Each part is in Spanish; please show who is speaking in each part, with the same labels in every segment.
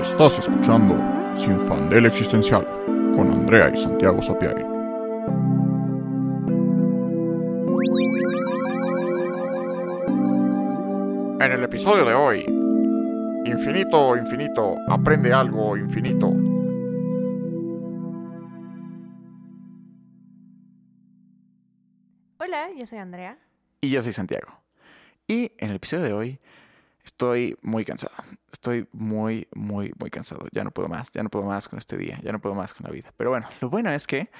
Speaker 1: Estás escuchando Sin Fandel Existencial con Andrea y Santiago Sapiari. En el episodio de hoy, Infinito, infinito, aprende algo infinito.
Speaker 2: Hola, yo soy Andrea.
Speaker 3: Y yo soy Santiago. Y en el episodio de hoy estoy muy cansado. Estoy muy, muy, muy cansado. Ya no puedo más. Ya no puedo más con este día. Ya no puedo más con la vida. Pero bueno, lo bueno es que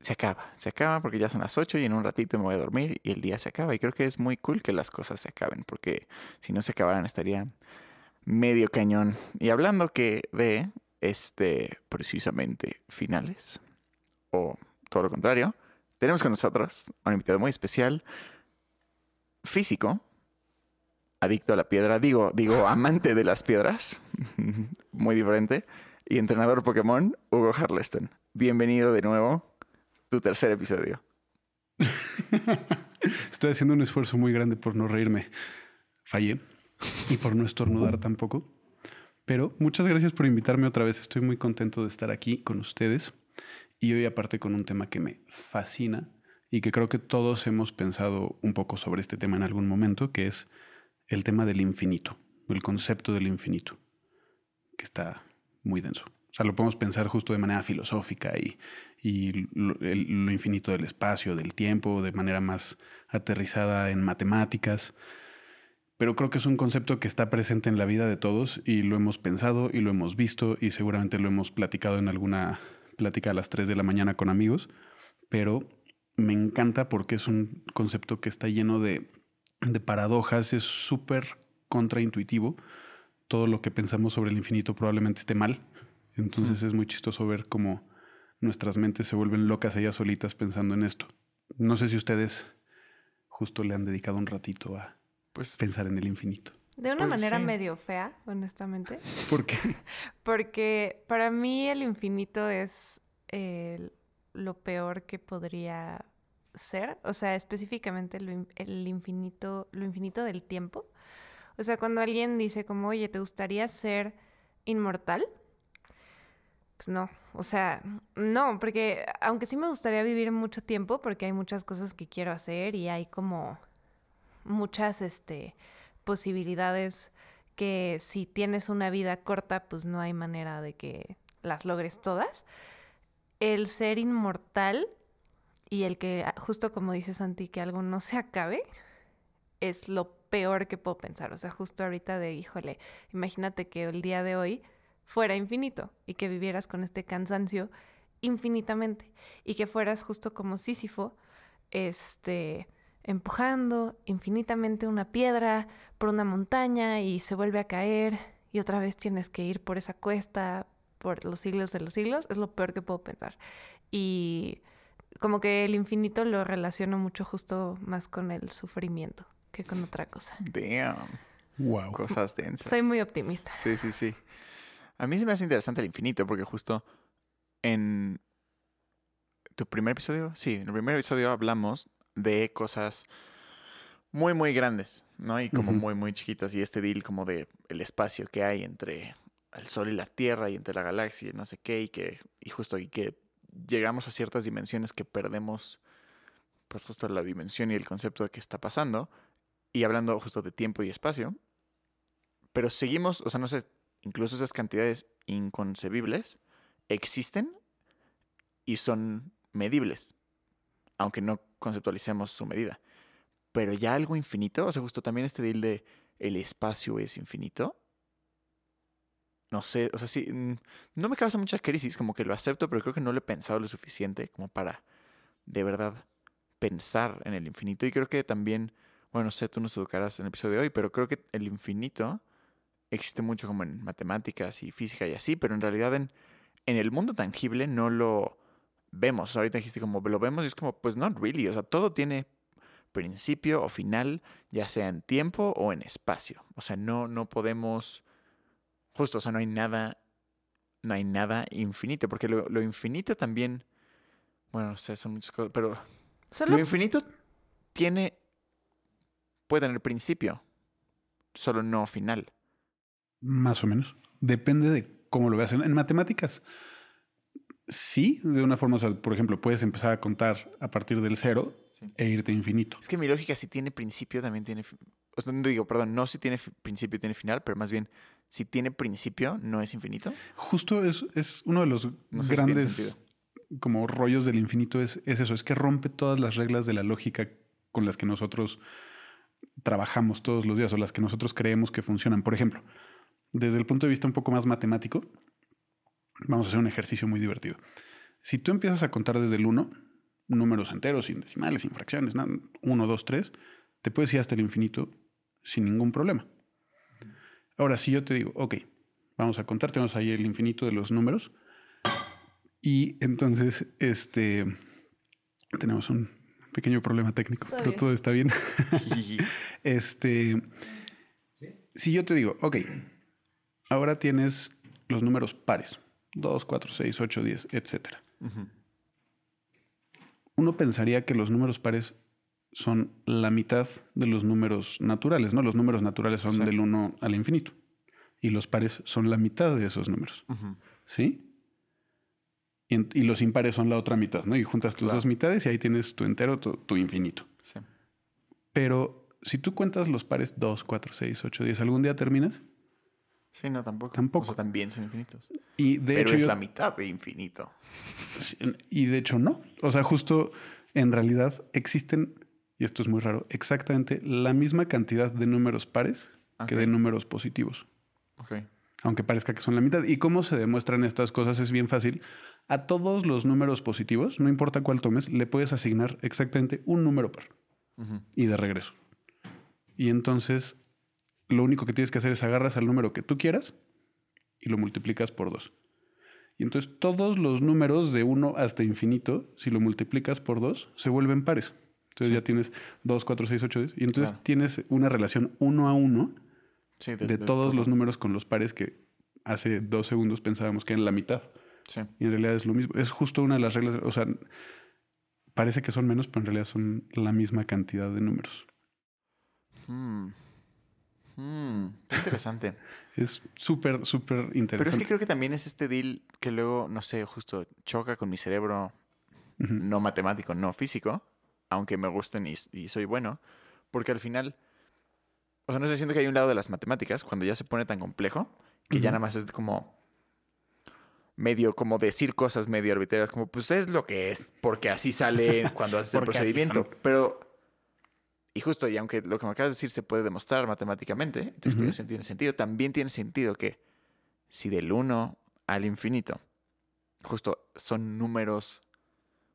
Speaker 3: se acaba. Se acaba porque ya son las 8 y en un ratito me voy a dormir y el día se acaba. Y creo que es muy cool que las cosas se acaben. Porque si no se acabaran estaría medio cañón. Y hablando que de, este, precisamente, finales. O todo lo contrario. Tenemos con nosotros un invitado muy especial. Físico, adicto a la piedra, digo, digo, amante de las piedras, muy diferente, y entrenador Pokémon, Hugo Harleston. Bienvenido de nuevo, tu tercer episodio.
Speaker 4: Estoy haciendo un esfuerzo muy grande por no reírme. Fallé y por no estornudar tampoco. Pero muchas gracias por invitarme otra vez. Estoy muy contento de estar aquí con ustedes. Y hoy aparte con un tema que me fascina y que creo que todos hemos pensado un poco sobre este tema en algún momento, que es el tema del infinito, el concepto del infinito, que está muy denso. O sea, lo podemos pensar justo de manera filosófica y, y lo, lo infinito del espacio, del tiempo, de manera más aterrizada en matemáticas. Pero creo que es un concepto que está presente en la vida de todos y lo hemos pensado y lo hemos visto y seguramente lo hemos platicado en alguna plática a las 3 de la mañana con amigos. Pero me encanta porque es un concepto que está lleno de, de paradojas, es súper contraintuitivo. Todo lo que pensamos sobre el infinito probablemente esté mal. Entonces es muy chistoso ver cómo nuestras mentes se vuelven locas ellas solitas pensando en esto. No sé si ustedes justo le han dedicado un ratito a
Speaker 3: Pues,
Speaker 4: pensar en el infinito.
Speaker 2: De una
Speaker 3: Pues
Speaker 2: manera
Speaker 3: sí.
Speaker 2: medio fea, honestamente.
Speaker 4: ¿Por qué?
Speaker 2: Porque para mí el infinito es eh, lo peor que podría ser. O sea, específicamente lo el infinito, lo infinito del tiempo. O sea, cuando alguien dice como, oye, ¿te gustaría ser inmortal? Pues no, o sea, no, porque aunque sí me gustaría vivir mucho tiempo, porque hay muchas cosas que quiero hacer y hay como muchas este, posibilidades que si tienes una vida corta, pues no hay manera de que las logres todas. El ser inmortal y el que, ah, justo como dice Santi, que algo no se acabe, es lo peor que puedo pensar. O sea, justo ahorita de, híjole, imagínate que el día de hoy fuera infinito y que vivieras con este cansancio infinitamente y que fueras justo como Sísifo, este, empujando infinitamente una piedra por una montaña y se vuelve a caer y otra vez tienes que ir por esa cuesta por los siglos de los siglos, es lo peor que puedo pensar. Y como que el infinito lo relaciono mucho justo más con el sufrimiento que con otra cosa.
Speaker 3: damn,
Speaker 4: Wow.
Speaker 3: cosas densas.
Speaker 2: Soy muy optimista.
Speaker 3: Sí, sí, sí. A mí se me hace interesante el infinito porque justo en tu primer episodio, sí, en el primer episodio hablamos de cosas muy, muy grandes, ¿no? Y como muy, muy chiquitas. Y este deal como de el espacio que hay entre el Sol y la Tierra y entre la galaxia y no sé qué. Y que, y justo, y que llegamos a ciertas dimensiones que perdemos, pues justo la dimensión y el concepto de qué está pasando. Y hablando justo de tiempo y espacio. Pero seguimos, o sea, no sé, incluso esas cantidades inconcebibles existen y son medibles, aunque no conceptualicemos su medida. Pero ya algo infinito, o sea, justo también este deal de el espacio es infinito. No sé, o sea, sí, no me causa mucha crisis, como que lo acepto, pero creo que no lo he pensado lo suficiente como para de verdad pensar en el infinito. Y creo que también, bueno, no sé, tú nos educarás en el episodio de hoy, pero creo que el infinito existe mucho como en matemáticas y física y así, pero en realidad en, en el mundo tangible no lo vemos. O sea, ahorita dijiste como lo vemos y es como, pues not really. O sea, todo tiene principio o final, ya sea en tiempo o en espacio. O sea, no, no podemos, justo, o sea, no hay nada, no hay nada infinito, porque lo, lo infinito también, bueno, no sé, son muchas cosas, pero
Speaker 2: Solo
Speaker 3: lo infinito tiene, puede tener principio, solo no final.
Speaker 4: Más o menos. Depende de cómo lo veas. En, en matemáticas, sí, de una forma, o sea, por ejemplo, puedes empezar a contar a partir del cero
Speaker 3: Sí.
Speaker 4: e irte a infinito.
Speaker 3: Es que mi lógica si tiene principio también tiene... O sea, no digo, perdón, no si tiene principio tiene final, pero más bien si tiene principio no es infinito.
Speaker 4: Justo es, es uno de los
Speaker 3: No sé
Speaker 4: grandes como rollos del infinito es, es eso, es que rompe todas las reglas de la lógica con las que nosotros trabajamos todos los días o las que nosotros creemos que funcionan. Por ejemplo, desde el punto de vista un poco más matemático, vamos a hacer un ejercicio muy divertido. Si tú empiezas a contar desde el 1, números enteros, sin decimales, sin fracciones, 1, 2, 3, te puedes ir hasta el infinito sin ningún problema. Ahora, si yo te digo, ok, vamos a contar, tenemos ahí el infinito de los números. Y entonces, este, tenemos un pequeño problema técnico,
Speaker 2: Todo
Speaker 4: pero
Speaker 2: bien.
Speaker 4: todo está bien. este, si yo te digo, ok, ahora tienes los números pares, 2, 4, 6, 8, 10, etcétera. Uno pensaría que los números pares son la mitad de los números naturales, ¿no? Los números naturales son
Speaker 3: Sí.
Speaker 4: del 1 al infinito. Y los pares son la mitad de esos números. ¿Sí? Y, en- y los impares son la otra mitad, ¿no? Y juntas tus
Speaker 3: Claro.
Speaker 4: dos mitades y ahí tienes tu entero, tu, tu infinito.
Speaker 3: Sí.
Speaker 4: Pero si tú cuentas los pares 2, 4, 6, 8, 10, ¿algún día terminas?
Speaker 3: Sí, no, tampoco.
Speaker 4: Tampoco.
Speaker 3: O sea, también son infinitos.
Speaker 4: Y de
Speaker 3: pero
Speaker 4: hecho
Speaker 3: es
Speaker 4: yo-
Speaker 3: la mitad de infinito.
Speaker 4: Y de hecho no. O sea, justo en realidad existen, y esto es muy raro, exactamente la misma cantidad de números pares que de números positivos.
Speaker 3: Ok.
Speaker 4: Aunque parezca que son la mitad. ¿Y cómo se demuestran estas cosas? Es bien fácil. A todos los números positivos, no importa cuál tomes, le puedes asignar exactamente un número par. Y de regreso. Y entonces, lo único que tienes que hacer es agarras al número que tú quieras y lo multiplicas por dos. Y entonces todos los números de 1 hasta infinito, si lo multiplicas por 2, se vuelven pares. Entonces ya tienes 2, 4, 6, 8, 10. Y entonces
Speaker 3: Claro.
Speaker 4: tienes una relación uno a uno
Speaker 3: Sí,
Speaker 4: de, todos los números con los pares que hace dos segundos pensábamos que eran la mitad.
Speaker 3: Sí.
Speaker 4: Y en realidad es lo mismo. Es justo una de las reglas. O sea, parece que son menos, pero en realidad son la misma cantidad de números.
Speaker 3: Hmm. Hmm. Qué interesante.
Speaker 4: Es súper, súper interesante.
Speaker 3: Pero es que creo que también es este deal que luego, no sé, justo choca con mi cerebro no matemático, no físico, aunque me gusten y, y soy bueno, porque al final, o sea, no sé, siento que hay un lado de las matemáticas, cuando ya se pone tan complejo, que ya nada más es como medio como decir cosas medio arbitrarias, como pues es lo que es, porque así sale cuando haces el procedimiento. Pero, y justo, y aunque lo que me acabas de decir se puede demostrar matemáticamente, tu
Speaker 4: Ujú.
Speaker 3: explicación tiene sentido, también tiene sentido que si del 1 al infinito, justo son números,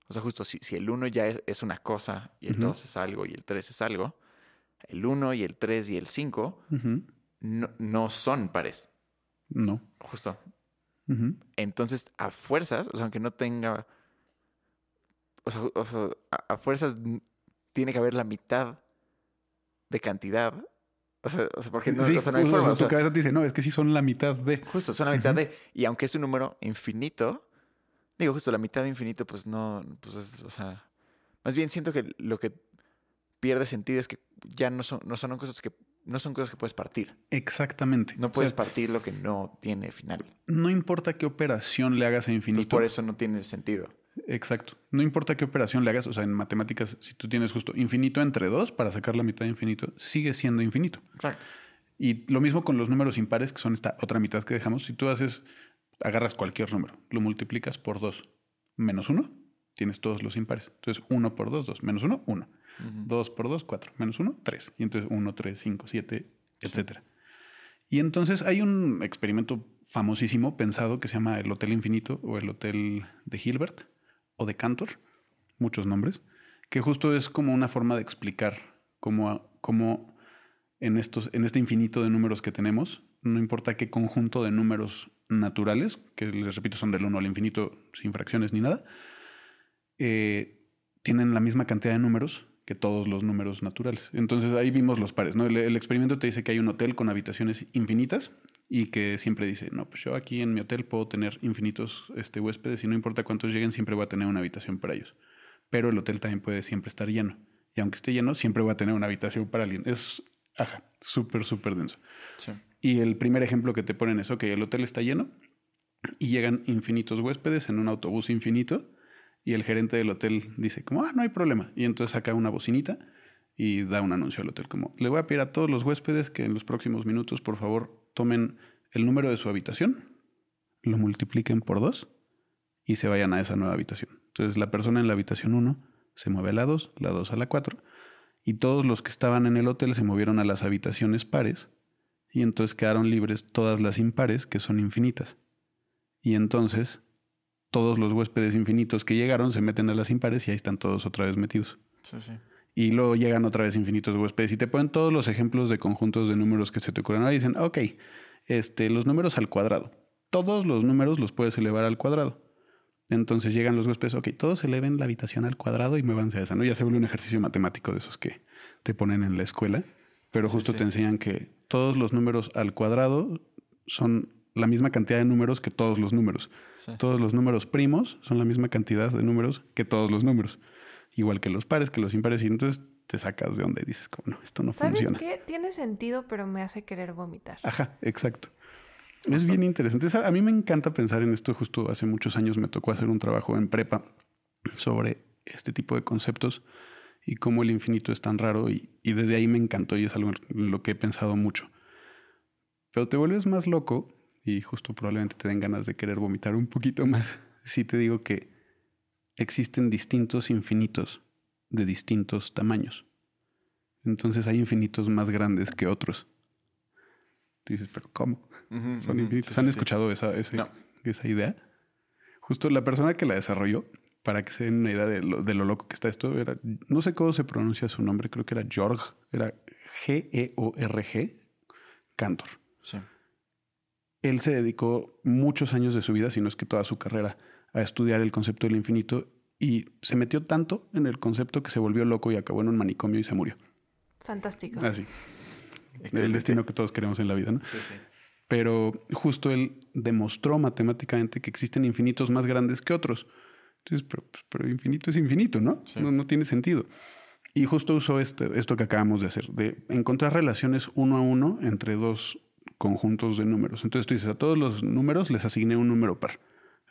Speaker 3: o sea, justo si, si el 1 ya es, es una cosa y el
Speaker 4: Ujú.
Speaker 3: 2 es algo y el 3 es algo, el 1 y el 3 y el 5
Speaker 4: Ujú.
Speaker 3: no, no son pares,
Speaker 4: No.
Speaker 3: justo.
Speaker 4: Ujú.
Speaker 3: Entonces, a fuerzas, o sea, aunque no tenga. O sea, o sea, a, a fuerzas tiene que haber la mitad de cantidad. O sea, o sea porque no,
Speaker 4: sí,
Speaker 3: o sea, no hay forma.
Speaker 4: tu cabeza te dice, no, es que sí son la mitad de.
Speaker 3: justo, son la mitad de. Y aunque es un número infinito, digo, justo la mitad de infinito, pues no. Pues es, o sea. Más bien siento que lo que pierde sentido es que ya no son, no son cosas que. No son cosas que puedes partir.
Speaker 4: Exactamente.
Speaker 3: No
Speaker 4: O
Speaker 3: puedes
Speaker 4: sea,
Speaker 3: partir lo que no tiene final.
Speaker 4: no importa qué operación le hagas a infinito.
Speaker 3: por eso no tiene sentido.
Speaker 4: Exacto. No importa qué operación le hagas. O sea, en matemáticas, si tú tienes justo infinito entre dos para sacar la mitad de infinito, sigue siendo infinito.
Speaker 3: Exacto.
Speaker 4: Y lo mismo con los números impares, que son esta otra mitad que dejamos. Si tú haces, agarras cualquier número, lo multiplicas por 2 menos 1, tienes todos los impares. Entonces, 1 por 2, 2. Menos 1, 1.
Speaker 3: Ujú.
Speaker 4: 2 por 2, 4. Menos 1, 3. Y entonces 1, 3, 5, 7, etcétera. Y entonces hay un experimento famosísimo pensado que se llama el Hotel Infinito o el Hotel de Hilbert o de Cantor, muchos nombres, que justo es como una forma de explicar cómo, cómo en, estos, en este infinito de números que tenemos, no importa qué conjunto de números naturales, que les repito son del 1 al infinito sin fracciones ni nada, eh, tienen la misma cantidad de números que todos los números naturales. Entonces ahí vimos los pares. ¿no? El, experimento te dice que hay un hotel con habitaciones infinitas y que siempre dice, no, pues yo aquí en mi hotel puedo tener infinitos este, huéspedes y no importa cuántos lleguen, siempre voy a tener una habitación para ellos. Pero el hotel también puede siempre estar lleno. Y aunque esté lleno, siempre voy a tener una habitación para alguien. Es, ajá, súper, súper denso.
Speaker 3: Sí.
Speaker 4: Y el primer ejemplo que te ponen es, ok, el hotel está lleno y llegan infinitos huéspedes en un autobús infinito y el gerente del hotel dice como, ah, no hay problema. Y entonces saca una bocinita y da un anuncio al hotel como, le voy a pedir a todos los huéspedes que en los próximos minutos, por favor, tomen el número de su habitación, lo multipliquen por dos y se vayan a esa nueva habitación. Entonces la persona en la habitación 1 se mueve a la 2, la 2 a la 4 y todos los que estaban en el hotel se movieron a las habitaciones pares y entonces quedaron libres todas las impares que son infinitas. Y entonces todos los huéspedes infinitos que llegaron se meten a las impares y ahí están todos otra vez metidos.
Speaker 3: Sí, sí.
Speaker 4: Y luego llegan otra vez infinitos huéspedes y te ponen todos los ejemplos de conjuntos de números que se te ocurren. Ahora dicen, ok, este, los números al cuadrado. Todos los números los puedes elevar al cuadrado. Entonces llegan los huéspedes, ok, todos eleven la habitación al cuadrado y muévanse a esa, ¿no? Ya se vuelve un ejercicio matemático de esos que te ponen en la escuela, pero justo
Speaker 3: sí.
Speaker 4: te enseñan que todos los números al cuadrado son la misma cantidad de números que todos los números.
Speaker 3: Sí.
Speaker 4: Todos los números primos son la misma cantidad de números que todos los números. Igual que los pares, que los impares, y entonces te sacas de onda y dices, como no, esto no
Speaker 2: ¿Sabes
Speaker 4: funciona.
Speaker 2: qué? Tiene sentido, pero me hace querer vomitar.
Speaker 4: Ajá, exacto. Es bien interesante. Esa- A mí me encanta pensar en esto. Justo hace muchos años me tocó hacer un trabajo en prepa sobre este tipo de conceptos y cómo el infinito es tan raro y, y desde ahí me encantó y es algo en lo que he pensado mucho. Pero te vuelves más loco y justo probablemente te den ganas de querer vomitar un poquito más si te digo que existen distintos infinitos de distintos tamaños. Entonces hay infinitos más grandes que otros. Tú dices, pero ¿cómo? Son infinitos.
Speaker 3: Sí,
Speaker 4: ¿Han
Speaker 3: sí,
Speaker 4: escuchado esa,
Speaker 3: No.
Speaker 4: esa idea? Justo la persona que la desarrolló, para que se den una idea de lo, de lo loco que está esto, era, no sé cómo se pronuncia su nombre, creo que era Georg, era G-E-O-R-G, Cantor.
Speaker 3: Sí.
Speaker 4: Él se dedicó muchos años de su vida, si no es que toda su carrera, a estudiar el concepto del infinito y se metió tanto en el concepto que se volvió loco y acabó en un manicomio y se murió.
Speaker 2: Fantástico.
Speaker 4: Así. El
Speaker 3: Excelente.
Speaker 4: destino que todos queremos en la vida, ¿no?
Speaker 3: Sí, sí.
Speaker 4: pero justo él demostró matemáticamente que existen infinitos más grandes que otros. Entonces, pero, pues, pero infinito es infinito, ¿no?
Speaker 3: Sí.
Speaker 4: ¿no? No tiene sentido. Y justo usó este, esto que acabamos de hacer, de encontrar relaciones uno a uno entre dos conjuntos de números. Entonces tú dices, a todos los números les asigné un número par.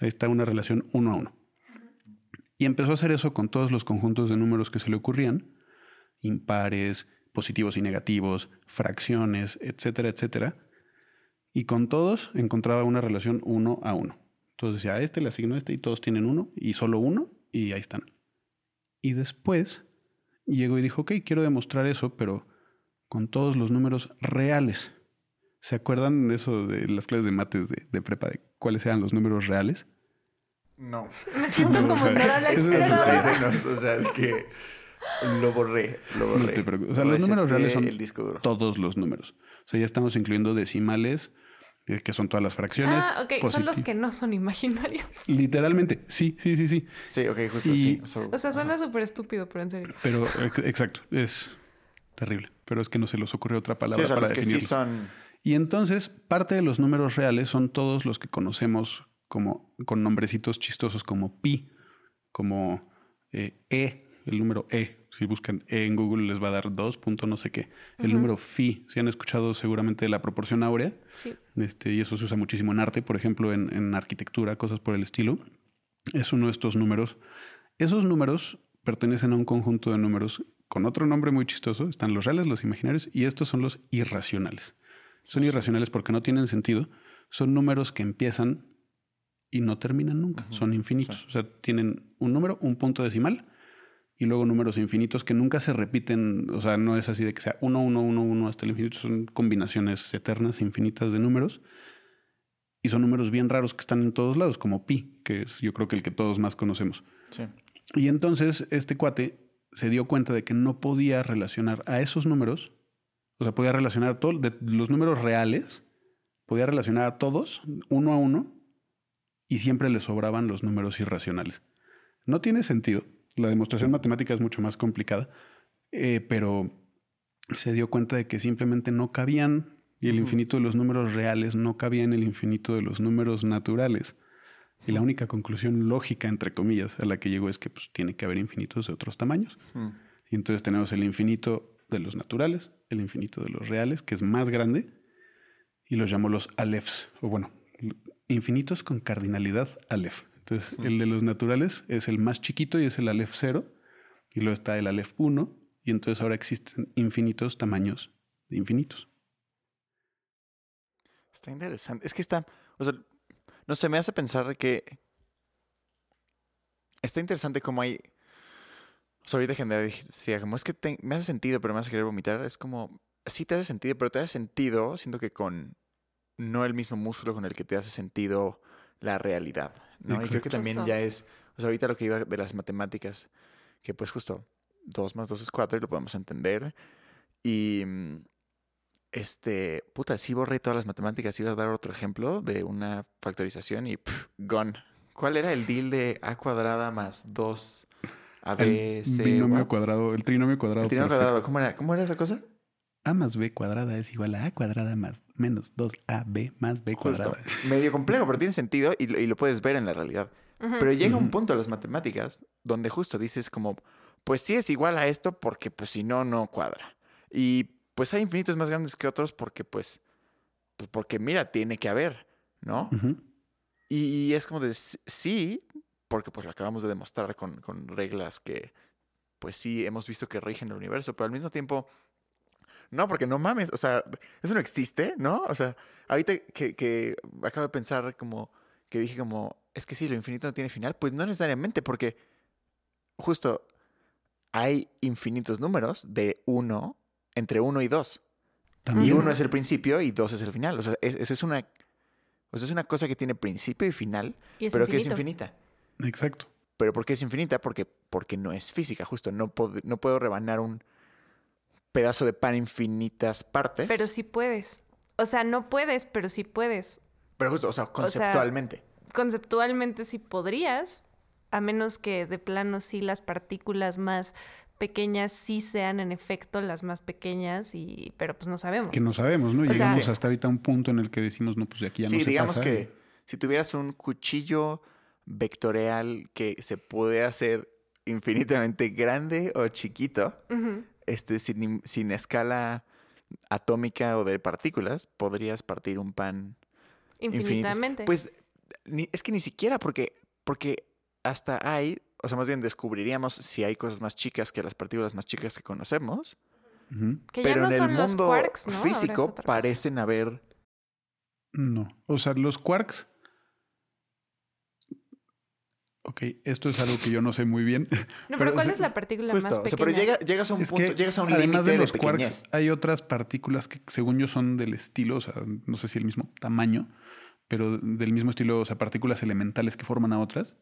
Speaker 4: Ahí está una relación uno a uno. Y empezó a hacer eso con todos los conjuntos de números que se le ocurrían, impares, positivos y negativos, fracciones, etcétera, etcétera. Y con todos encontraba una relación uno a uno. Entonces decía, a este le asignó este y todos tienen uno y solo uno y ahí están. Y después llegó y dijo, ok, quiero demostrar eso, pero con todos los números reales. ¿Se acuerdan de eso de las clases de mates de, de prepa, de cuáles eran los números reales?
Speaker 3: No.
Speaker 2: Me siento
Speaker 4: No,
Speaker 2: como
Speaker 4: o sea,
Speaker 2: la
Speaker 4: es una
Speaker 3: o sea, es que lo borré, lo borré.
Speaker 4: No te preocupes. O sea, los números reales son
Speaker 3: el disco duro.
Speaker 4: todos los números. O sea, ya estamos incluyendo decimales, que son todas las fracciones.
Speaker 2: Ah, ok. Son los que no son imaginarios.
Speaker 4: Literalmente, sí, sí, sí, sí.
Speaker 3: Sí, ok, justo
Speaker 4: Y-
Speaker 3: sí. So-
Speaker 2: O sea, suena súper estúpido, pero en serio.
Speaker 4: Pero, ex- exacto, es terrible. Pero es que no se les ocurre otra
Speaker 3: sí,
Speaker 4: palabra
Speaker 3: o sea,
Speaker 4: para
Speaker 3: los que sí
Speaker 4: definirlos.
Speaker 3: son.
Speaker 4: Y entonces, parte de los números reales son todos los que conocemos como con nombrecitos chistosos como pi, como eh, e, el número e. Si buscan e en Google les va a dar 2 punto no sé qué. El número phi, si han escuchado seguramente de la proporción áurea,
Speaker 2: Sí.
Speaker 4: este, y eso se usa muchísimo en arte, por ejemplo, en, en arquitectura, cosas por el estilo. Es uno de estos números. Esos números pertenecen a un conjunto de números con otro nombre muy chistoso. Están los reales, los imaginarios, y estos son los irracionales. Son irracionales porque no tienen sentido. Son números que empiezan y no terminan nunca. Son infinitos. O sea, tienen un número, un punto decimal y luego números infinitos que nunca se repiten. O sea, no es así de que sea 1, 1, 1, 1 hasta el infinito. Son combinaciones eternas, infinitas de números. Y son números bien raros que están en todos lados, como pi, que es yo creo que el que todos más conocemos.
Speaker 3: Sí.
Speaker 4: Y entonces este cuate se dio cuenta de que no podía relacionar a esos números, o sea, podía relacionar todos los números reales, podía relacionar a todos uno a uno y siempre le sobraban los números irracionales. No tiene sentido. La demostración matemática es mucho más complicada, eh, pero se dio cuenta de que simplemente no cabían y el infinito de los números reales no cabía en el infinito de los números naturales. Y la única conclusión lógica, entre comillas, a la que llegó es que pues, tiene que haber infinitos de otros tamaños.
Speaker 3: Mm.
Speaker 4: Y entonces tenemos el infinito de los naturales, el infinito de los reales, que es más grande, y los llamo los alefs, o bueno, infinitos con cardinalidad alef. Entonces, el de los naturales es el más chiquito y es el alef 0, y luego está el alef 1, y entonces ahora existen infinitos tamaños de infinitos.
Speaker 3: Está interesante. Es que está, o sea, no sé, me hace pensar que está interesante cómo hay, o sea, ahorita decía, como es que me hace sentido, pero me hace querer vomitar, es como, sí te hace sentido, pero te hace sentido, siento que con no el mismo músculo con el que te hace sentido la realidad, ¿no? Y creo que también ya es, o sea, ahorita lo que iba de las matemáticas, que pues justo 2 más 2 es 4 y lo podemos entender. Y este, puta, si borré todas las matemáticas, iba a dar otro ejemplo de una factorización y pff, gone. ¿Cuál era el deal de a cuadrada más 2 AB,
Speaker 4: el Trinomio cuadrado, el trinomio cuadrado.
Speaker 3: El trinomio cuadrado, ¿cómo era, ¿cómo era esa cosa?
Speaker 4: A más B cuadrada es igual a A cuadrada más menos 2AB más B cuadrada.
Speaker 3: Medio complejo, pero tiene sentido y, lo puedes ver en la realidad. Pero llega un punto de las matemáticas donde justo dices como, pues sí es igual a esto porque pues si no, no cuadra. Y pues hay infinitos más grandes que otros porque pues, pues porque mira, tiene que haber, ¿no? y, es como de sí, porque pues lo acabamos de demostrar con, con reglas que pues sí hemos visto que rigen el universo, pero al mismo tiempo no, porque no mames, o sea, eso no existe, ¿no? O sea, ahorita que, que acabo de pensar como, que dije como, es que sí, lo infinito no tiene final, pues no necesariamente, porque justo hay infinitos números de uno, entre uno y dos. Y uno es el principio y dos es el final. O sea, esa es una, o sea, es una cosa que tiene principio y final, pero que es infinita.
Speaker 4: Exacto.
Speaker 3: ¿Pero por qué es infinita? Porque, porque no es física, justo. No, no puedo rebanar un pedazo de pan infinitas partes.
Speaker 2: Pero sí puedes. O sea, no puedes, pero sí puedes.
Speaker 3: Pero justo, o sea, conceptualmente.
Speaker 2: conceptualmente sí podrías, a menos que de plano sí las partículas más pequeñas sí sean en efecto las más pequeñas y pero pues no sabemos.
Speaker 4: Que no sabemos, ¿no? Llegamos hasta ahorita a un punto en el que decimos, no, pues de aquí ya no se
Speaker 3: Sí, digamos que si tuvieras un cuchillo vectorial que se puede hacer infinitamente grande o chiquito, este, sin, escala atómica o de partículas, podrías partir un pan
Speaker 2: infinitamente.
Speaker 3: Pues es que ni siquiera porque, porque hasta hay, o sea, más bien descubriríamos si hay cosas más chicas que las partículas más chicas que conocemos.
Speaker 2: Que ya no son los quarks, ¿no?
Speaker 3: físico parecen haber...
Speaker 4: No, o sea, los quarks Ok, esto es algo que yo no sé muy bien.
Speaker 2: No, pero, ¿cuál es, la partícula más pequeña? O sea,
Speaker 3: pero llegas a un punto, llegas a un límite de, de los quarks,
Speaker 4: hay otras partículas que según yo son del estilo, o sea, no sé si el mismo tamaño, pero del mismo estilo, o sea, partículas elementales que forman a otras.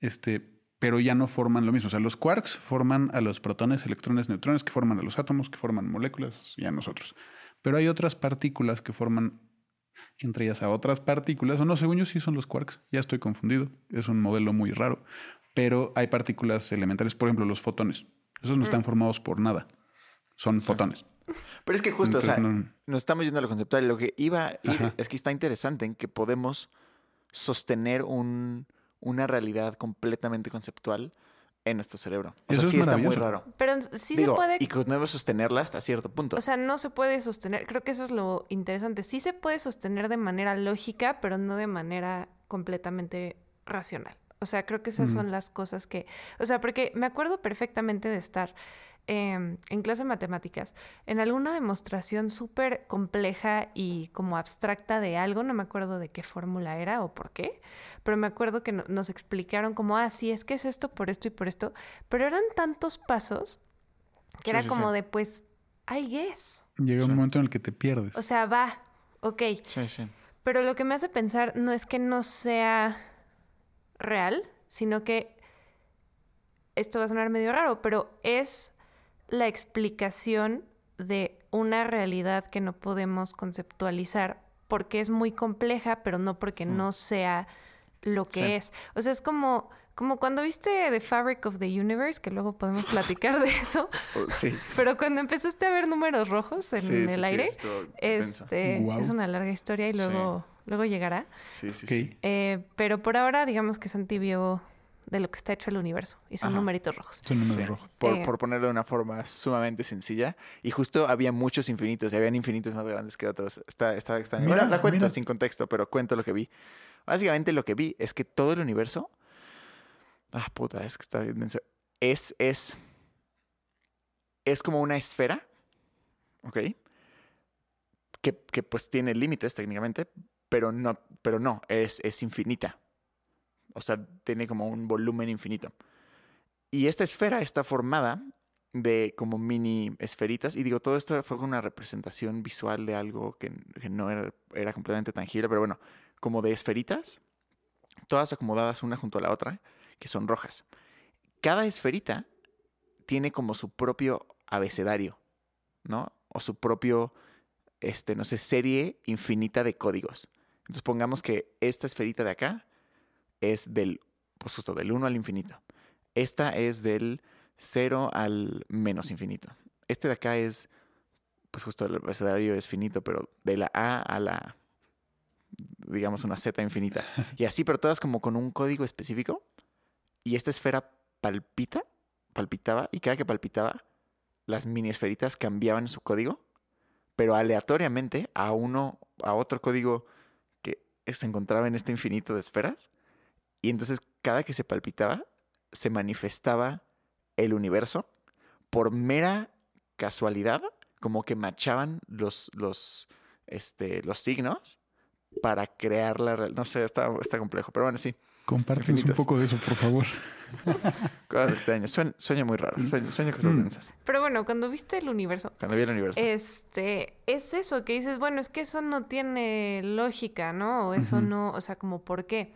Speaker 4: Este, pero ya no forman lo mismo. O sea, los quarks forman a los protones, electrones, neutrones, que forman a los átomos, que forman moléculas y a nosotros. Pero hay otras partículas que forman entre ellas a otras partículas, o no, según yo sí son los quarks, ya estoy confundido, es un modelo muy raro, pero hay partículas elementales, por ejemplo, los fotones, esos no están mm. formados por nada, son fotones.
Speaker 3: Pero es que justo, o sea, nos estamos yendo a lo conceptual, lo que iba a ir es que está interesante en que podemos sostener un, una realidad completamente conceptual en nuestro cerebro. O sea, sí está muy raro.
Speaker 2: Pero sí se puede.
Speaker 3: Y que no sostenerla hasta cierto punto.
Speaker 2: O sea, no se puede sostener. Creo que eso es lo interesante. Sí se puede sostener de manera lógica, pero no de manera completamente racional. O sea, creo que esas son las cosas que. O sea, porque me acuerdo perfectamente de estar Em, en clase de matemáticas, en alguna demostración súper compleja y como abstracta de algo, no me acuerdo de qué fórmula era o por qué, pero me acuerdo que nos explicaron como, ah, sí, es que es esto por esto y por esto, pero eran tantos pasos que era como de, pues, I guess.
Speaker 4: Llega un momento en el que te pierdes.
Speaker 2: O sea, va, ok.
Speaker 3: Sí, sí.
Speaker 2: Pero lo que me hace pensar no es que no sea real, sino que esto va a sonar medio raro, pero es la explicación de una realidad que no podemos conceptualizar porque es muy compleja, pero no porque mm. no sea lo que es. O sea, es como, como cuando viste The Fabric of the Universe, que luego podemos platicar de eso.
Speaker 3: Oh, sí.
Speaker 2: Pero cuando empezaste a ver números rojos en el aire, este, es una larga historia y luego, luego llegará.
Speaker 3: Sí, sí, sí.
Speaker 2: Eh, pero por ahora, digamos que Santi vio de lo que está hecho el universo. Y son
Speaker 3: Ajá.
Speaker 2: numeritos rojos.
Speaker 4: Son números
Speaker 3: Sí,
Speaker 4: rojos.
Speaker 3: Por,
Speaker 2: Eh.
Speaker 3: por ponerlo de una forma sumamente sencilla. Y justo había muchos infinitos, y habían infinitos más grandes que otros. Está, estaba extraño.
Speaker 4: Mira,
Speaker 3: Bueno, la cuento
Speaker 4: mira.
Speaker 3: sin contexto, pero cuento lo que vi. Básicamente lo que vi es que todo el universo. Ah, puta, es que está bien denso. Es, es. Es como una esfera. ¿Ok? Que, que pues tiene límites técnicamente, pero no, pero no, es, es infinita. O sea, tiene como un volumen infinito. Y esta esfera está formada de como mini esferitas. Y digo, todo esto fue una representación visual de algo que, no era, era completamente tangible, pero bueno, como de esferitas, todas acomodadas una junto a la otra, que son rojas. Cada esferita tiene como su propio abecedario, ¿no? O su propio, este, no sé, serie infinita de códigos. Entonces pongamos que esta esferita de acá es del, pues justo del 1 al infinito. Esta es del 0 al menos infinito. Este de acá es, pues justo el abecedario es finito, pero de la A a la, digamos, una Z infinita. Y así, pero todas como con un código específico. Y esta esfera palpita, palpitaba, y cada que palpitaba, las mini esferitas cambiaban su código, pero aleatoriamente a uno, a otro código que se encontraba en este infinito de esferas. Y entonces cada que se palpitaba, se manifestaba el universo por mera casualidad, como que machaban los, los, este, los signos para crear la... real- No sé, está, está complejo, pero bueno, sí.
Speaker 4: Compártenos un poco de eso, por favor.
Speaker 3: Cosas extrañas. Sueño, sueño muy raro. Sueño, sueño cosas
Speaker 4: Mm.
Speaker 3: densas.
Speaker 2: Pero bueno, cuando viste el universo,
Speaker 3: Cuando vi el universo.
Speaker 2: este, es eso que dices, bueno, es que eso no tiene lógica, ¿no? O eso no, o sea, como por qué.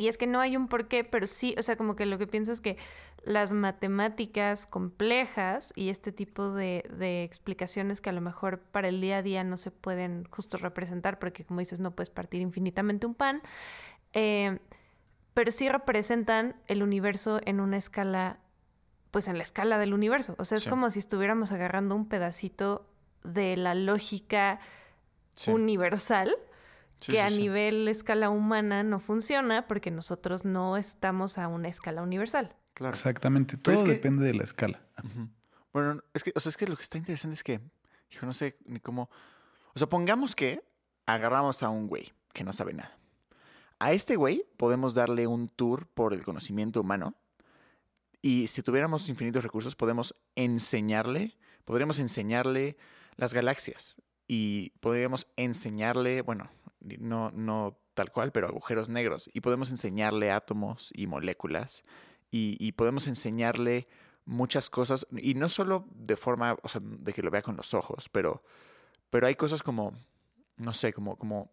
Speaker 2: Y es que no hay un por qué, pero sí, o sea, como que lo que pienso es que las matemáticas complejas y este tipo de, de explicaciones que a lo mejor para el día a día no se pueden justo representar, porque como dices, no puedes partir infinitamente un pan, eh, pero sí representan el universo en una escala, pues en la escala del universo. O sea, es
Speaker 3: Sí.
Speaker 2: como si estuviéramos agarrando un pedacito de la lógica
Speaker 3: Sí.
Speaker 2: universal
Speaker 3: Sí,
Speaker 2: que
Speaker 3: sí,
Speaker 2: a
Speaker 3: sí.
Speaker 2: nivel escala humana no funciona porque nosotros no estamos a una escala universal.
Speaker 3: Claro.
Speaker 4: Exactamente. Todo
Speaker 3: es que-
Speaker 4: depende de la escala.
Speaker 3: Ujú. Bueno, es que, o sea, es que lo que está interesante es que, hijo, no sé ni cómo. O sea, pongamos que agarramos a un güey que no sabe nada. A este güey podemos darle un tour por el conocimiento humano. Y si tuviéramos infinitos recursos, podemos enseñarle, podríamos enseñarle las galaxias. Y podríamos enseñarle, bueno, no, no tal cual, pero agujeros negros. Y podemos enseñarle átomos y moléculas. Y, y podemos enseñarle muchas cosas, y no solo de forma, o sea, de que lo vea con los ojos, pero, pero hay cosas como, no sé, como, como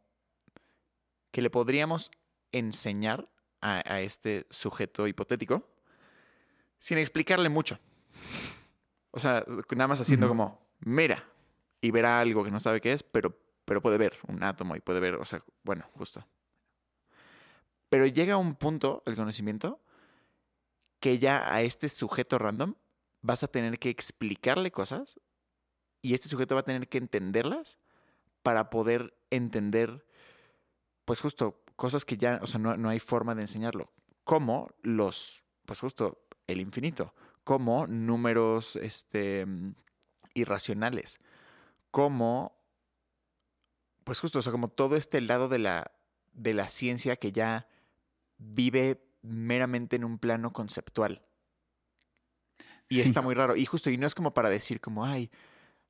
Speaker 3: que le podríamos enseñar a, a este sujeto hipotético sin explicarle mucho. O sea, nada más haciendo como, mira, y verá algo que no sabe qué es, pero, pero puede ver un átomo y puede ver, o sea, bueno, justo. Pero llega un punto, el conocimiento, que ya a este sujeto random vas a tener que explicarle cosas y este sujeto va a tener que entenderlas para poder entender, pues justo, cosas que ya, o sea, no, no hay forma de enseñarlo. Como los, pues justo, el infinito, como números este, mm, irracionales, como, pues justo, o sea, como todo este lado de la, de la ciencia que ya vive meramente en un plano conceptual. Y
Speaker 4: Sí.
Speaker 3: está muy raro. Y justo, y no es como para decir como, ay,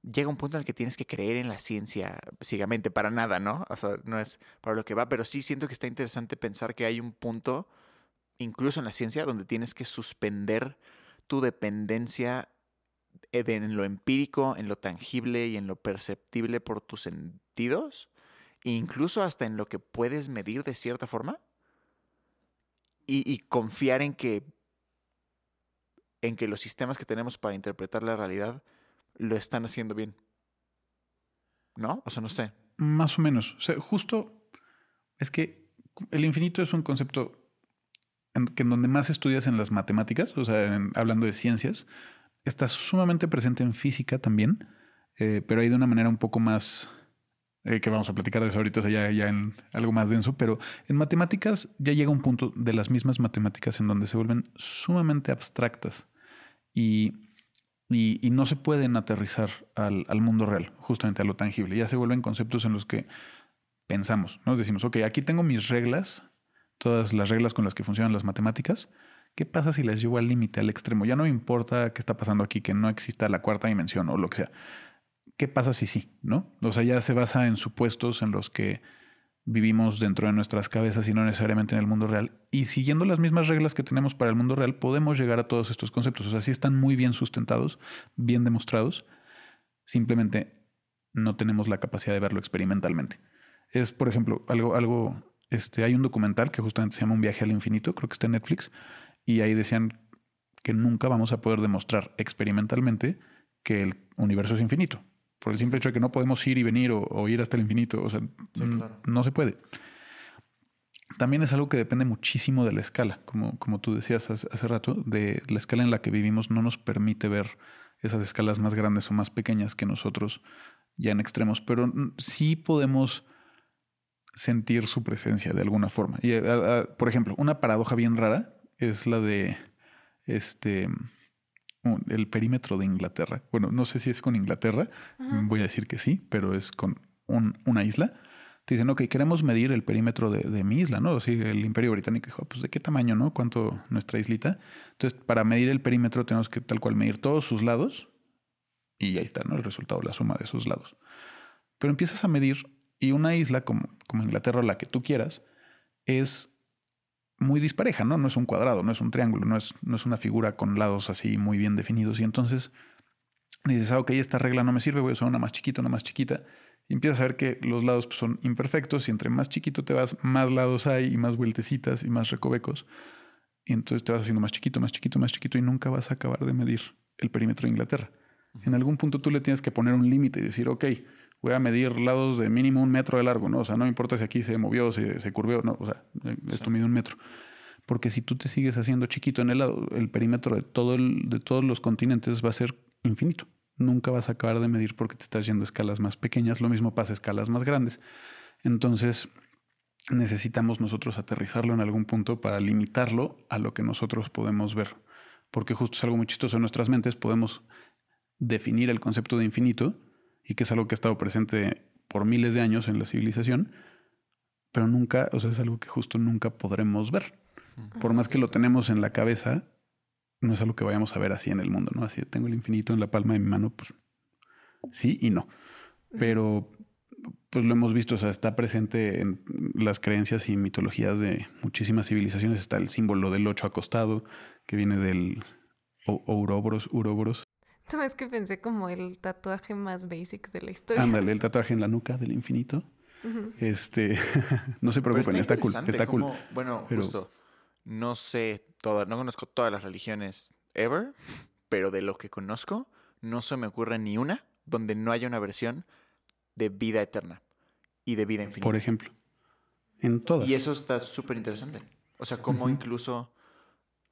Speaker 3: llega un punto en el que tienes que creer en la ciencia ciegamente, para nada, ¿no? O sea, no es para lo que va, pero sí siento que está interesante pensar que hay un punto, incluso en la ciencia, donde tienes que suspender tu dependencia de- en lo empírico, en lo tangible y en lo perceptible por tus sentidos, e incluso hasta en lo que puedes medir de cierta forma, y, confiar en que, en que los sistemas que tenemos para interpretar la realidad lo están haciendo bien. ¿No? O sea, no sé.
Speaker 4: Más o menos. O sea, justo es que el infinito es un concepto en, que en donde más estudias en las matemáticas, o sea, hablando de ciencias, está sumamente presente en física también, eh, pero ahí de una manera un poco más eh, que vamos a platicar de eso ahorita, o sea, ya, ya en algo más denso, pero en matemáticas ya llega un punto de las mismas matemáticas en donde se vuelven sumamente abstractas y, y, y no se pueden aterrizar al, al, mundo real, justamente a lo tangible. Ya se vuelven conceptos en los que pensamos, ¿no? Decimos, ok, aquí tengo mis reglas, todas las reglas con las que funcionan las matemáticas. ¿Qué pasa si las llevo al límite, al extremo? Ya no me importa qué está pasando aquí, que no exista la cuarta dimensión o lo que sea. ¿Qué pasa si sí? ¿No? O sea, ya se basa en supuestos en los que vivimos dentro de nuestras cabezas y no necesariamente en el mundo real. Y siguiendo las mismas reglas que tenemos para el mundo real, podemos llegar a todos estos conceptos. O sea, sí están muy bien sustentados, bien demostrados. Simplemente no tenemos la capacidad de verlo experimentalmente. Es, por ejemplo, algo, algo, este, hay un documental que justamente se llama Un viaje al infinito, creo que está en Netflix, y ahí decían que nunca vamos a poder demostrar experimentalmente que el universo es infinito. Por el simple hecho de que no podemos ir y venir o, o ir hasta el infinito. O sea, sí, claro. no se puede. También es algo que depende muchísimo de la escala, como, como tú decías hace, hace rato, de la escala en la que vivimos no nos permite ver esas escalas más grandes o más pequeñas que nosotros ya en extremos, pero sí podemos sentir su presencia de alguna forma. Y, a, a, por ejemplo, una paradoja bien rara es la de este el perímetro de Inglaterra. Bueno, no sé si es con Inglaterra, voy a decir que sí, pero es con un, una isla. Te dicen, ok, queremos medir el perímetro de, de mi isla, ¿no? Así el Imperio Británico dijo, pues de qué tamaño, ¿no? ¿Cuánto nuestra islita? Entonces, para medir el perímetro tenemos que tal cual medir todos sus lados y ahí está, ¿no? El resultado, la suma de esos lados. Pero empiezas a medir y una isla como, como Inglaterra, la que tú quieras, es muy dispareja, ¿no? No es un cuadrado, no es un triángulo, no es, no es una figura con lados así muy bien definidos. Y entonces dices, ah, ok, esta regla no me sirve, voy a usar una más chiquita, una más chiquita. Y empiezas a ver que los lados pues, son imperfectos y entre más chiquito te vas, más lados hay y más vueltecitas y más recovecos. Y entonces te vas haciendo más chiquito, más chiquito, más chiquito y nunca vas a acabar de medir el perímetro de Inglaterra. Uh -huh. En algún punto tú le tienes que poner un límite y decir, ok, voy a medir lados de mínimo un metro de largo, ¿no? O sea, no importa si aquí se movió, si se curvió, no, o sea, esto sí. mide un metro. Porque si tú te sigues haciendo chiquito en el lado, el perímetro de, todo el, de todos los continentes va a ser infinito. Nunca vas a acabar de medir porque te estás yendo a escalas más pequeñas. Lo mismo pasa a escalas más grandes. Entonces, necesitamos nosotros aterrizarlo en algún punto para limitarlo a lo que nosotros podemos ver. Porque justo es algo muy chistoso en nuestras mentes. Podemos definir el concepto de infinito y que es algo que ha estado presente por miles de años en la civilización, pero nunca, o sea, es algo que justo nunca podremos ver. Por más que lo tenemos en la cabeza, no es algo que vayamos a ver así en el mundo, ¿no? Así tengo el infinito en la palma de mi mano, pues sí y no. Pero pues lo hemos visto, o sea, está presente en las creencias y mitologías de muchísimas civilizaciones. Está el símbolo del ocho acostado, que viene del Ouroboros, Ouroboros,
Speaker 2: no, es que pensé como el tatuaje más basic de la historia.
Speaker 4: Ándale, el tatuaje en la nuca del infinito. Uh -huh. Este, no se preocupen, está, está, cool. Está
Speaker 3: como,
Speaker 4: cool.
Speaker 3: Bueno, pero... justo, no sé todas, no conozco todas las religiones ever, pero de lo que conozco, no se me ocurre ni una donde no haya una versión de vida eterna y de vida infinita.
Speaker 4: Por ejemplo, en todas.
Speaker 3: Y eso está súper interesante. O sea, cómo uh -huh. incluso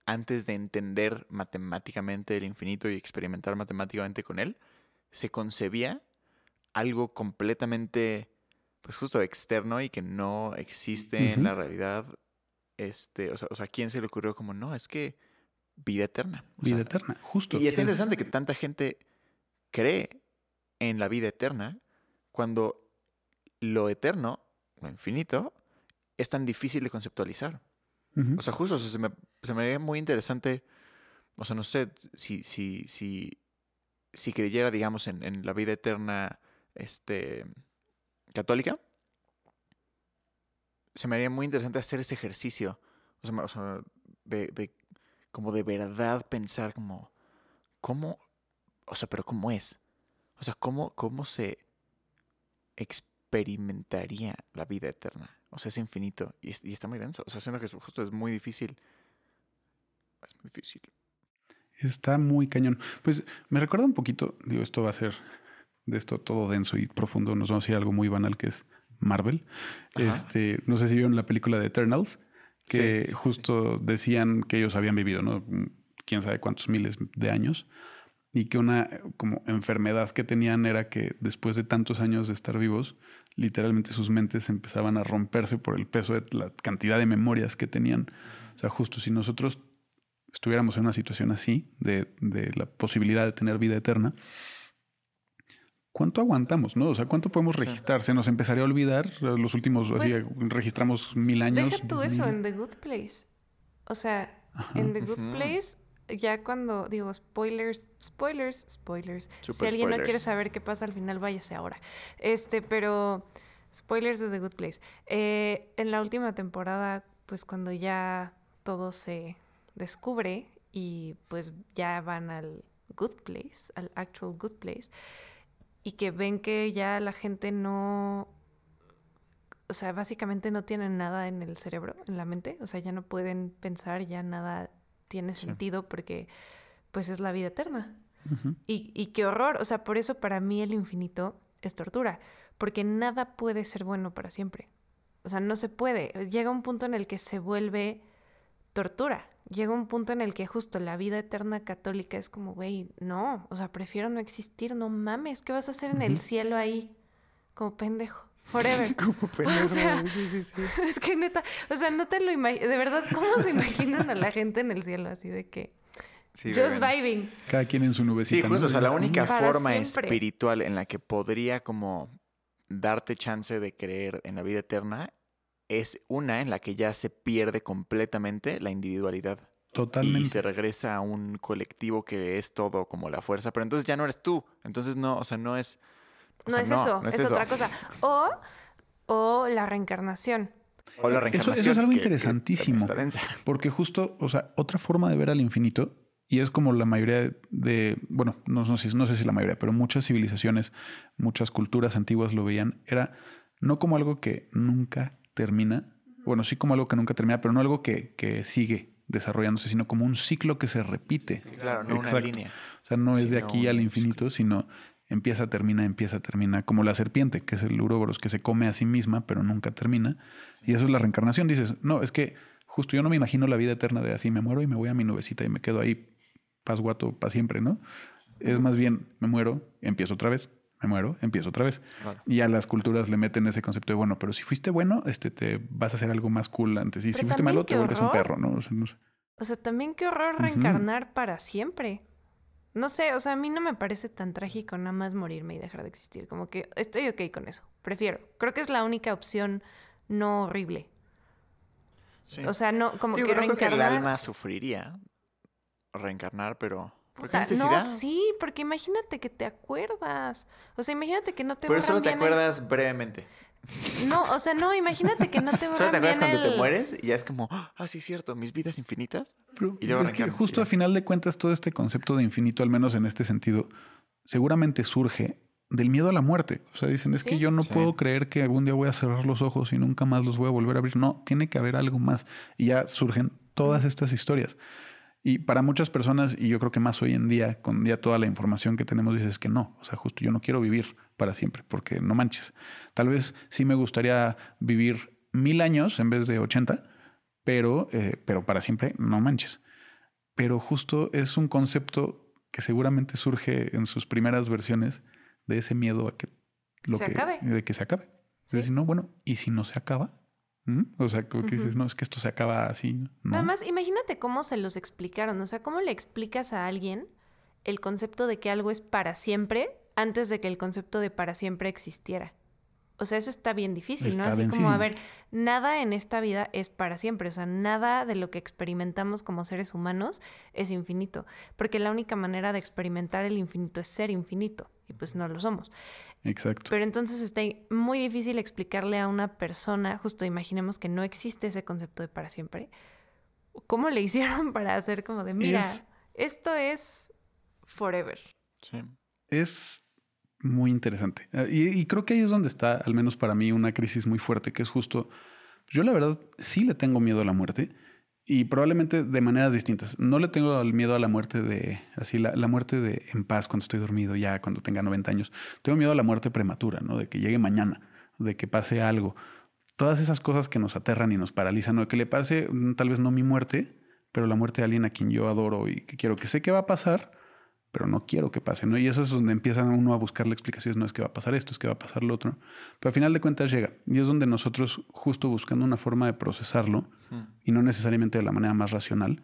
Speaker 3: antes de entender matemáticamente el infinito y experimentar matemáticamente con él, se concebía algo completamente, pues justo externo y que no existe uh -huh. en la realidad. Este, o sea, o sea, ¿a quién se le ocurrió como, no, es que vida eterna?
Speaker 4: O vida sea, eterna, justo.
Speaker 3: Y es interesante que tanta gente cree en la vida eterna cuando lo eterno, lo infinito, es tan difícil de conceptualizar. O sea, justo, o sea, se me, se me haría muy interesante, o sea, no sé, si, si, si, si creyera, digamos, en, en la vida eterna este, católica, se me haría muy interesante hacer ese ejercicio, o sea de, de, como de verdad pensar como, ¿cómo, o sea, pero cómo es? O sea, ¿cómo, cómo se experimentaría la vida eterna? O sea, es infinito y, es, y, está muy denso. O sea, siento que es, justo es muy difícil. Es muy difícil.
Speaker 4: Está muy cañón. Pues me recuerda un poquito, digo, esto va a ser de esto todo denso y profundo. Nos vamos a ir a algo muy banal que es Marvel. Ajá. Este, no sé si vieron la película de Eternals, que sí, justo sí. decían que ellos habían vivido, ¿no? Quién sabe cuántos miles de años. Y que una como enfermedad que tenían era que después de tantos años de estar vivos, literalmente sus mentes empezaban a romperse por el peso de la cantidad de memorias que tenían. O sea, justo si nosotros estuviéramos en una situación así, de, de la posibilidad de tener vida eterna, ¿cuánto aguantamos? ¿no? O sea, ¿cuánto podemos registrar? Se nos empezaría a olvidar los últimos, así,
Speaker 2: Pues,
Speaker 4: registramos mil años.
Speaker 2: Deja tú eso en The Good Place. O sea,
Speaker 4: Ajá.
Speaker 2: en The Good. Place, ya cuando digo spoilers, spoilers, spoilers. si alguien no quiere saber qué pasa al final, váyase ahora. Este, pero spoilers de The Good Place. Eh, en la última temporada, pues cuando ya todo se descubre y pues ya van al Good Place, al actual Good Place, y que ven que ya la gente no o sea, básicamente no tienen nada en el cerebro, en la mente, o sea, ya no pueden pensar, ya nada tiene
Speaker 3: Sí.
Speaker 2: sentido porque pues es la vida eterna. Y, y qué horror, o sea, por eso para mí el infinito es tortura, porque nada puede ser bueno para siempre. O sea, no se puede. Llega un punto en el que se vuelve tortura. Llega un punto en el que justo la vida eterna católica es como, güey, no, o sea, prefiero no existir, no mames, ¿qué vas a hacer en el cielo ahí? Como pendejo, forever.
Speaker 3: Como pendejo.
Speaker 2: sea,
Speaker 3: sí, sí, sí.
Speaker 2: Es que neta, o sea, no te lo imaginas. De verdad, ¿cómo se imaginan a la gente en el cielo así de que
Speaker 3: Sí,
Speaker 2: just
Speaker 3: beben.
Speaker 2: vibing?
Speaker 4: Cada quien en su
Speaker 3: Sí,
Speaker 4: nubecita.
Speaker 3: justo.
Speaker 4: ¿no?
Speaker 3: O sea, la única
Speaker 2: Para
Speaker 3: forma
Speaker 2: siempre.
Speaker 3: espiritual en la que podría como darte chance de creer en la vida eterna es una en la que ya se pierde completamente la individualidad.
Speaker 4: Totalmente.
Speaker 3: Y se regresa a un colectivo que es todo como la fuerza, pero entonces ya no eres tú. Entonces no, o sea, no es... o
Speaker 2: No
Speaker 3: sea,
Speaker 2: es eso,
Speaker 3: no
Speaker 2: es,
Speaker 3: eso.
Speaker 2: otra cosa. O, o la reencarnación.
Speaker 3: O la
Speaker 4: Eso- eso es
Speaker 3: reencarnación.
Speaker 4: algo
Speaker 3: que-
Speaker 4: interesantísimo. Porque justo, o sea, otra forma de ver al infinito, y es como la mayoría de, bueno, no, no sé, no sé si la mayoría, pero muchas civilizaciones, muchas culturas antiguas lo veían, era no como algo que nunca termina, bueno, sí como algo que nunca termina, pero no algo que, que sigue desarrollándose, sino como un ciclo que se repite.
Speaker 3: Claro, no una línea.
Speaker 4: O sea, no es de aquí al infinito, sino empieza, termina, empieza, termina, como la serpiente, que es el uroboros, que se come a sí misma, pero nunca termina. Y eso es la reencarnación. Dices, no, es que justo yo no me imagino la vida eterna de así, me muero y me voy a mi nubecita y me quedo ahí pasguato para siempre, ¿no? Es más bien, me muero, empiezo otra vez, me muero, empiezo otra vez.
Speaker 3: Claro.
Speaker 4: Y a las culturas le meten ese concepto de, bueno, pero si fuiste bueno, este, te vas a hacer algo más cool antes. Y si fuiste malo, te vuelves un perro, ¿no? O sea, no sé.
Speaker 2: O sea, también qué horror reencarnar para siempre. No sé, o sea, a mí no me parece tan trágico nada más morirme y dejar de existir. Como que estoy ok con eso. Prefiero. Creo que es la única opción no horrible.
Speaker 3: Sí.
Speaker 2: O sea, no, como que
Speaker 3: creo que el
Speaker 2: reencarnar.
Speaker 3: alma sufriría reencarnar, pero... ¿Por qué necesidad?
Speaker 2: no, sí, porque imagínate que te acuerdas. O sea, imagínate que no te
Speaker 3: Pero solo te
Speaker 2: bien el-
Speaker 3: acuerdas brevemente.
Speaker 2: No, o sea, no, imagínate que no te borran
Speaker 3: Solo te acuerdas cuando te mueres y ya es como, ah, sí, es cierto, mis vidas infinitas.
Speaker 4: Pero
Speaker 3: Y luego
Speaker 4: es que justo a final de cuentas todo este concepto de infinito, al menos en este sentido, seguramente surge del miedo a la muerte. O sea, dicen, es que yo no
Speaker 3: Sí.
Speaker 4: puedo creer que algún día voy a cerrar los ojos y nunca más los voy a volver a abrir. No, tiene que haber algo más. Y ya surgen todas estas historias. Y para muchas personas, y yo creo que más hoy en día, con ya toda la información que tenemos, dices que no. O sea, justo yo no quiero vivir para siempre, porque no manches. Tal vez sí me gustaría vivir mil años en vez de 80, pero, eh, pero para siempre no manches. Pero justo es un concepto que seguramente surge en sus primeras versiones de ese miedo a que lo
Speaker 2: Se
Speaker 4: que
Speaker 2: acabe.
Speaker 4: de que se acabe. Es
Speaker 2: Sí.
Speaker 4: decir, no, bueno, ¿y si no se acaba? ¿Mm? O sea, como que dices, no, es que esto se acaba así. ¿no?
Speaker 2: Además, imagínate cómo se los explicaron. O sea, cómo le explicas a alguien el concepto de que algo es para siempre antes de que el concepto de para siempre existiera. O sea, eso está bien difícil, ¿no? Así como, a ver, nada en esta vida es para siempre. O sea, nada de lo que experimentamos como seres humanos es infinito. Porque la única manera de experimentar el infinito es ser infinito. Y pues no lo somos.
Speaker 4: Exacto.
Speaker 2: Pero entonces está muy difícil explicarle a una persona, justo imaginemos que no existe ese concepto de para siempre. ¿Cómo le hicieron para hacer como de, mira,
Speaker 4: Es-
Speaker 2: esto es forever?
Speaker 3: Sí.
Speaker 4: Es muy interesante. Eh, Y, y creo que ahí es donde está, al menos para mí, una crisis muy fuerte, que es justo, yo la verdad sí le tengo miedo a la muerte y probablemente de maneras distintas. No le tengo el miedo a la muerte de, así, la, la muerte de en paz cuando estoy dormido, ya cuando tenga 90 años. Tengo miedo a la muerte prematura, ¿no? De que llegue mañana, de que pase algo. Todas esas cosas que nos aterran y nos paralizan, o de que le pase mm, tal vez no mi muerte, pero la muerte de alguien a quien yo adoro y que quiero que sé que va a pasar, pero no quiero que pase, ¿no? Y eso es donde empiezan uno a buscar la explicación, no es que va a pasar esto, es que va a pasar lo otro, pero al final de cuentas llega. Y es donde nosotros, justo buscando una forma de procesarlo, y no necesariamente de la manera más racional,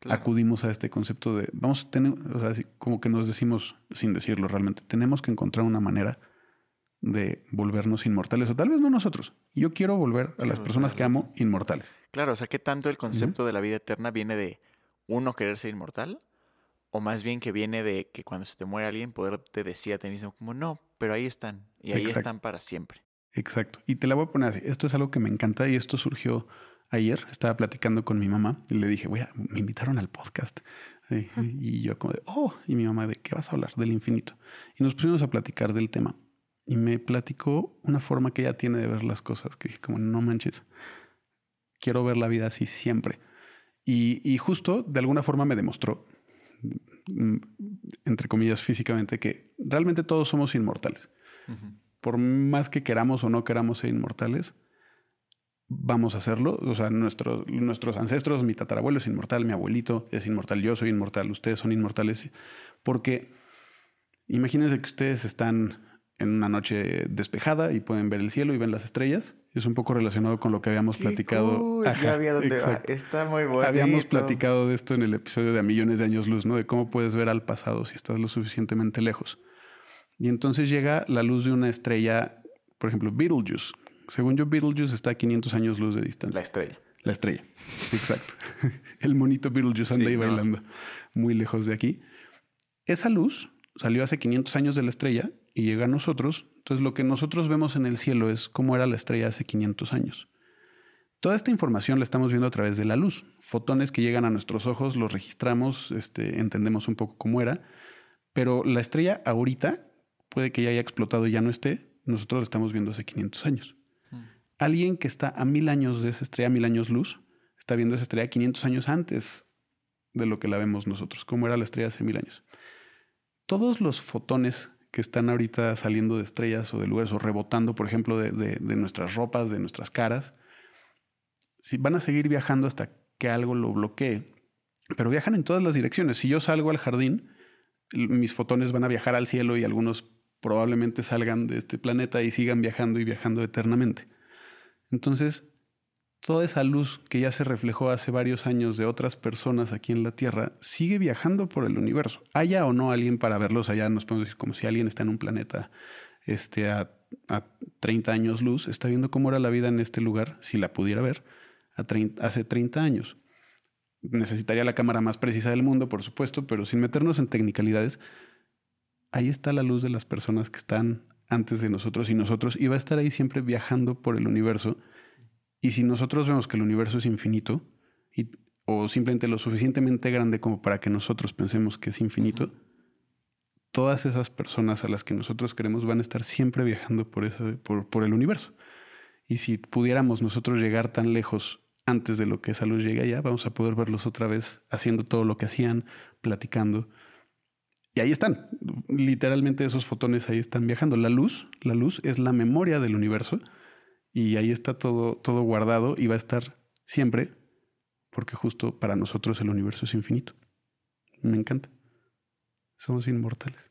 Speaker 3: Claro.
Speaker 4: acudimos a este concepto de, vamos a tener, o sea, como que nos decimos, sin decirlo realmente, tenemos que encontrar una manera de volvernos inmortales, o tal vez no nosotros. Yo quiero volver a
Speaker 3: Sí,
Speaker 4: las personas que amo inmortales.
Speaker 3: Claro, o sea, ¿qué tanto el concepto de la vida eterna viene de uno querer ser inmortal? O más bien que viene de que cuando se te muere alguien, poderte decir a ti mismo como, no, pero ahí están. Y ahí
Speaker 4: Exacto.
Speaker 3: están para siempre.
Speaker 4: Exacto. Y te la voy a poner así. Esto es algo que me encanta y esto surgió ayer. Estaba platicando con mi mamá y le dije, voy a, me invitaron al podcast. Y yo como de, oh, y mi mamá de, ¿qué vas a hablar? Del infinito. Y nos pusimos a platicar del tema. Y me platicó una forma que ella tiene de ver las cosas, que dije como, no manches, quiero ver la vida así siempre. Y, y justo de alguna forma me demostró, entre comillas, físicamente, que realmente todos somos inmortales por más que queramos o no queramos ser inmortales, vamos a hacerlo. O sea, nuestro- nuestros ancestros, mi tatarabuelo es inmortal, mi abuelito es inmortal, yo soy inmortal, ustedes son inmortales. Porque imagínense que ustedes están en una noche despejada y pueden ver el cielo y ven las estrellas. Es un poco relacionado con lo que habíamos platicado. Ajá, exacto.
Speaker 3: Está muy bueno.
Speaker 4: Habíamos platicado de esto en el episodio de A Millones de Años Luz, ¿no? De cómo puedes ver al pasado si estás lo suficientemente lejos. Y entonces llega la luz de una estrella, por ejemplo, Betelgeuse. Según yo, Betelgeuse está a 500 años luz de distancia.
Speaker 3: La estrella.
Speaker 4: La estrella, exacto. El monito Beetlejuice anda
Speaker 3: Sí,
Speaker 4: ahí
Speaker 3: no.
Speaker 4: bailando muy lejos de aquí. Esa luz salió hace 500 años de la estrella y llega a nosotros. Entonces lo que nosotros vemos en el cielo es cómo era la estrella hace 500 años. Toda esta información la estamos viendo a través de la luz. Fotones que llegan a nuestros ojos, los registramos, este, entendemos un poco cómo era. Pero la estrella ahorita puede que ya haya explotado y ya no esté. Nosotros la estamos viendo hace 500 años alguien que está a mil años de esa estrella, mil años luz, está viendo esa estrella 500 años antes de lo que la vemos nosotros, como era la estrella hace mil años. Todos los fotones que están ahorita saliendo de estrellas o de lugares o rebotando, por ejemplo, de, nuestras ropas, de nuestras caras, si van a seguir viajando hasta que algo lo bloquee, pero viajan en todas las direcciones. Si yo salgo al jardín, mis fotones van a viajar al cielo y algunos probablemente salgan de este planeta y sigan viajando y viajando eternamente. Entonces, toda esa luz que ya se reflejó hace varios años de otras personas aquí en la Tierra sigue viajando por el universo. Haya o no alguien para verlos allá, nos podemos decir como si alguien está en un planeta este, a, a 30 años luz, está viendo cómo era la vida en este lugar, si la pudiera ver, a 30 hace 30 años. Necesitaría la cámara más precisa del mundo, por supuesto, pero sin meternos en technicalidades, ahí está la luz de las personas que están antes de nosotros y nosotros, y va a estar ahí siempre viajando por el universo. Y si nosotros vemos que el universo es infinito, y, o simplemente lo suficientemente grande como para que nosotros pensemos que es infinito, todas esas personas a las que nosotros queremos van a estar siempre viajando por, esa, por, por el universo. Y si pudiéramos nosotros llegar tan lejos antes de lo que esa luz llegue allá, vamos a poder verlos otra vez haciendo todo lo que hacían, platicando. Y ahí están. Literalmente esos fotones ahí están viajando. La luz, la luz es la memoria del universo y ahí está todo, todo guardado y va a estar siempre porque justo para nosotros el universo es infinito. Me encanta. Somos inmortales.